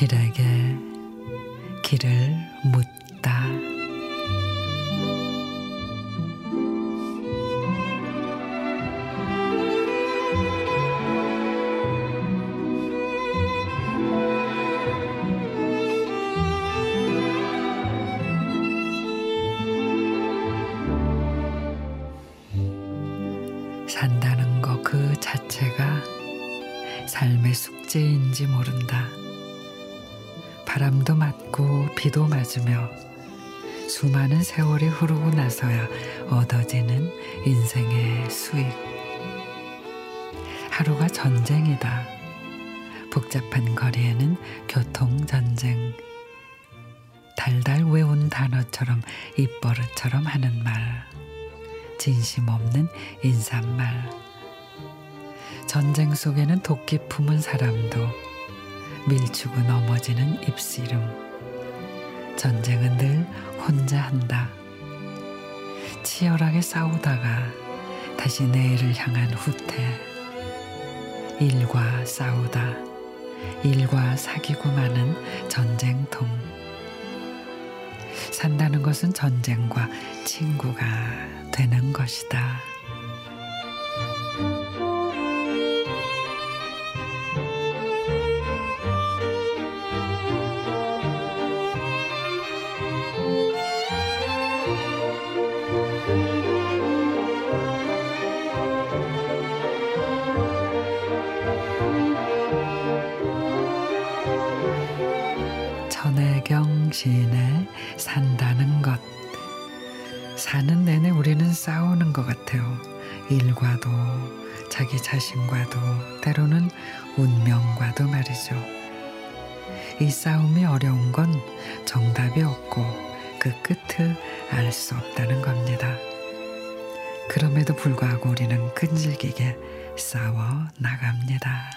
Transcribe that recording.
길에게 길을 묻다. 산다는 것그 자체가 삶의 숙제인지 모른다. 바람도 맞고 비도 맞으며 수많은 세월이 흐르고 나서야 얻어지는 인생의 수익. 하루가 전쟁이다. 복잡한 거리에는 교통전쟁. 달달 외운 단어처럼 입버릇처럼 하는 말. 진심 없는 인사말. 전쟁 속에는 도끼 품은 사람도 밀치고 넘어지는 입씨름. 전쟁은 늘 혼자 한다. 치열하게 싸우다가 다시 내일을 향한 후퇴. 일과 싸우다. 일과 사귀고 마는 전쟁통. 산다는 것은 전쟁과 친구가 되는 것이다. 시인의 산다는 것. 사는 내내 우리는 싸우는 것 같아요. 일과도, 자기 자신과도, 때로는 운명과도 말이죠. 이 싸움이 어려운 건 정답이 없고 그 끝을 알 수 없다는 겁니다. 그럼에도 불구하고 우리는 끈질기게 싸워 나갑니다.